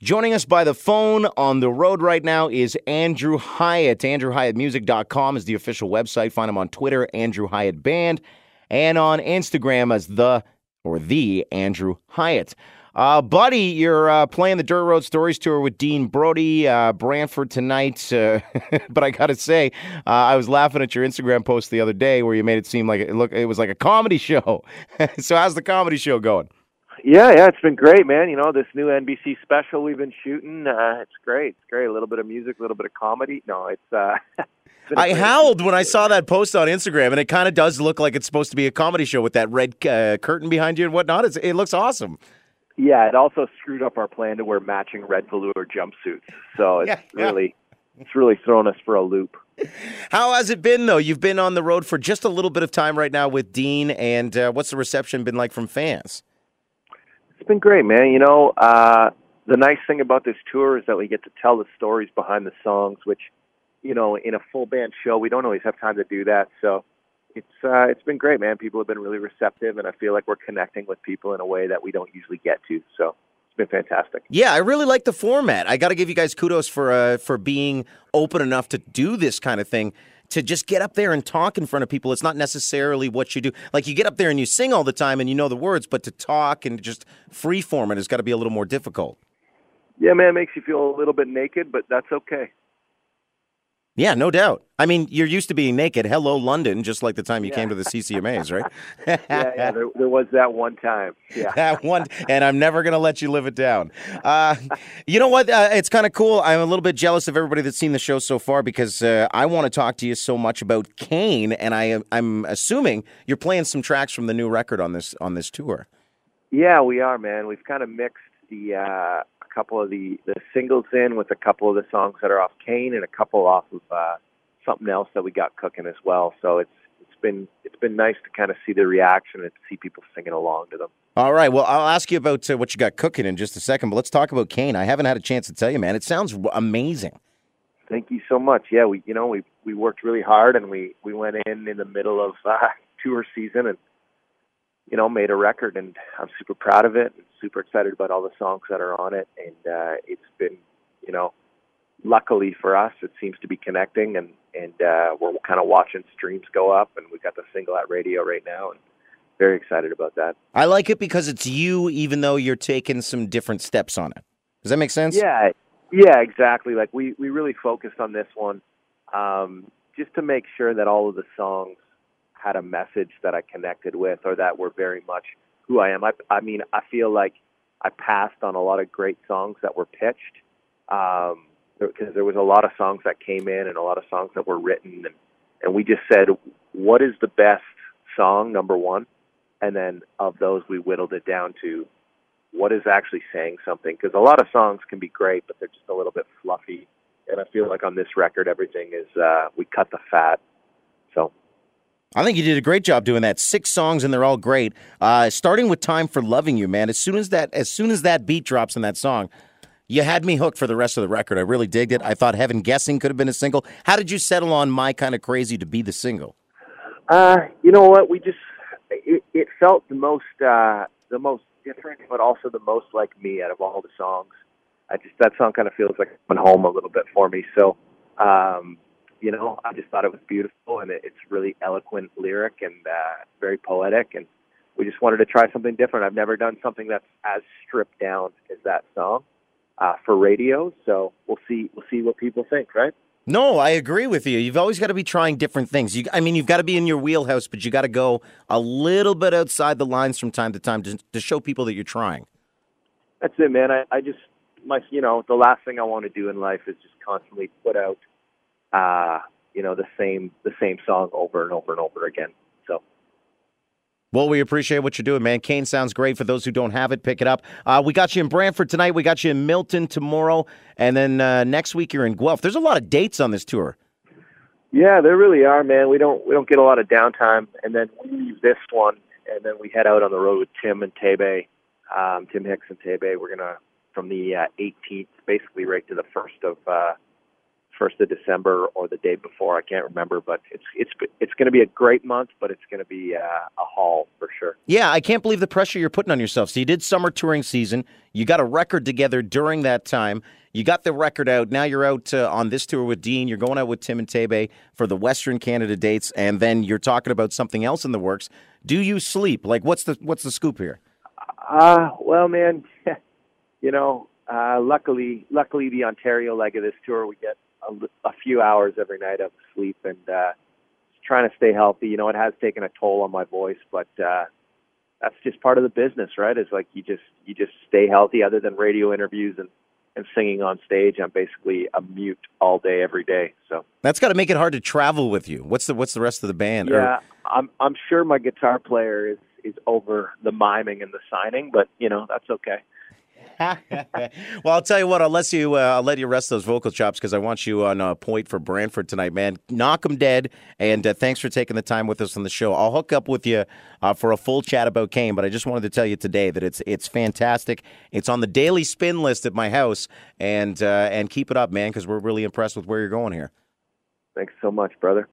Joining us by the phone on the road right now is Andrew Hyatt. AndrewHyattMusic.com is the official website. Find him on Twitter, Andrew Hyatt Band, and on Instagram as the or the Andrew Hyatt. Uh, buddy, you're uh, playing the Dirt Road Stories tour with Dean Brody, uh, Brantford tonight. Uh, but I gotta say, uh, I was laughing at your Instagram post the other day where you made it seem like it look it was like a comedy show. so how's the comedy show going? Yeah, yeah, it's been great, man. You know, this new NBC special we've been shooting, uh, it's great. It's great. A little bit of music, a little bit of comedy. No, it's. Uh, I howled when I saw that post on Instagram, and it kind of does look like it's supposed to be a comedy show with that red uh, curtain behind you and whatnot. It's, it looks awesome. Yeah, it also screwed up our plan to wear matching red velour jumpsuits. So it's yeah, really, yeah. it's really thrown us for a loop. How has it been though? You've been on the road for just a little bit of time right now with Dean, and uh, what's the reception been like from fans? Been great, man. You know, uh, the nice thing about this tour is that we get to tell the stories behind the songs, which, you know, in a full band show, we don't always have time to do that. So it's uh, it's been great, man. People have been really receptive, and I feel like we're connecting with people in a way that we don't usually get to. So it's been fantastic. Yeah, I really like the format. I got to give you guys kudos for uh, for being open enough to do this kind of thing to just get up there and talk in front of people. It's not necessarily what you do. Like you get up there and you sing all the time and you know the words, but to talk and just free form it has got to be a little more difficult. Yeah, man, it makes you feel a little bit naked, but that's okay. Yeah, no doubt. I mean, you're used to being naked. Hello, London, just like the time you yeah. came to the CCMAs, right? yeah, yeah there, there, was that one time. Yeah. that one, and I'm never going to let you live it down. Uh, you know what? Uh, it's kind of cool. I'm a little bit jealous of everybody that's seen the show so far because uh, I want to talk to you so much about Cain, and I, I'm assuming you're playing some tracks from the new record on this on this tour. Yeah, we are, man. We've kind of mixed the uh, couple of the the singles in with a couple of the songs that are off Cain and a couple off of uh, something else that we got cooking as well. So it's it's been it's been nice to kind of see the reaction and to see people singing along to them. All right. Well, I'll ask you about uh, what you got cooking in just a second, but let's talk about Cain. I haven't had a chance to tell you, man. It sounds amazing. Thank you so much. Yeah, we you know we we worked really hard and we we went in in the middle of uh, tour season and you know, made a record, and I'm super proud of it. Super excited about all the songs that are on it, and uh, it's been, you know, luckily for us, it seems to be connecting, and and uh, we're kind of watching streams go up, and we got the single at radio right now, and very excited about that. I like it because it's you, even though you're taking some different steps on it. Does that make sense? Yeah, yeah, exactly. Like we we really focused on this one, um, just to make sure that all of the songs had a message that I connected with or that were very much who I am. I, I mean, I feel like I passed on a lot of great songs that were pitched um, because there was a lot of songs that came in and a lot of songs that were written, and, and we just said, what is the best song, number one? And then of those, we whittled it down to what is actually saying something because a lot of songs can be great, but they're just a little bit fluffy. And I feel like on this record, everything is uh, we cut the fat. So I think you did a great job doing that. Six songs and they're all great. Uh, starting with "Time for Loving You," man. As soon as that, as soon as that beat drops in that song, you had me hooked for the rest of the record. I really digged it. I thought "Heaven Guessing" could have been a single. How did you settle on "My Kind of Crazy" to be the single? Uh, you know what? We just it, it felt the most uh, the most different, but also the most like me out of all the songs. I just that song kind of feels like coming home a little bit for me. So. Um, you know, I just thought it was beautiful and it, it's really eloquent lyric and uh, very poetic. And we just wanted to try something different. I've never done something that's as stripped down as that song uh, for radio. So we'll see. We'll see what people think. Right. No, I agree with you. You've always got to be trying different things. You, I mean, you've got to be in your wheelhouse, but you got to go a little bit outside the lines from time to time to, to show people that you're trying. That's it, man. I, I just my, you know, the last thing I want to do in life is just constantly put out uh, you know, the same the same song over and over and over again. So. Well, we appreciate what you're doing, man. Cain sounds great. For those who don't have it, pick it up. Uh, we got you in Brantford tonight. We got you in Milton tomorrow, and then uh, next week you're in Guelph. There's a lot of dates on this tour. Yeah, there really are, man. We don't we don't get a lot of downtime, and then we leave this one, and then we head out on the road with Tim and Tebey, um, Tim Hicks and Tebey. We're gonna from the uh, 18th, basically right to the first of uh, first of December or the day before. I can't remember, but it's it's it's going to be a great month, but it's going to be uh, a haul for sure. Yeah, I can't believe the pressure you're putting on yourself. So you did summer touring season. You got a record together during that time. You got the record out. Now you're out uh, on this tour with Dean. You're going out with Tim and Tebey for the Western Canada dates, and then you're talking about something else in the works. Do you sleep? Like, what's the what's the scoop here? Uh, well, man, you know, uh, luckily, luckily the Ontario leg of this tour, we get a, a few hours every night of sleep, and uh, trying to stay healthy. You know, it has taken a toll on my voice, but uh, that's just part of the business, right? It's like you just you just stay healthy. Other than radio interviews and and singing on stage, I'm basically a mute all day, every day. So that's got to make it hard to travel with you. What's the what's the rest of the band? Yeah, or... I'm I'm sure my guitar player is is over the miming and the signing, but you know that's okay. well, I'll tell you what. I'll let you. Uh, I'll let you rest those vocal chops because I want you on a point for Brantford tonight, man. Knock 'em dead. And uh, thanks for taking the time with us on the show. I'll hook up with you uh, for a full chat about Cain. But I just wanted to tell you today that it's it's fantastic. It's on the daily spin list at my house, and uh, and keep it up, man, because we're really impressed with where you're going here. Thanks so much, brother.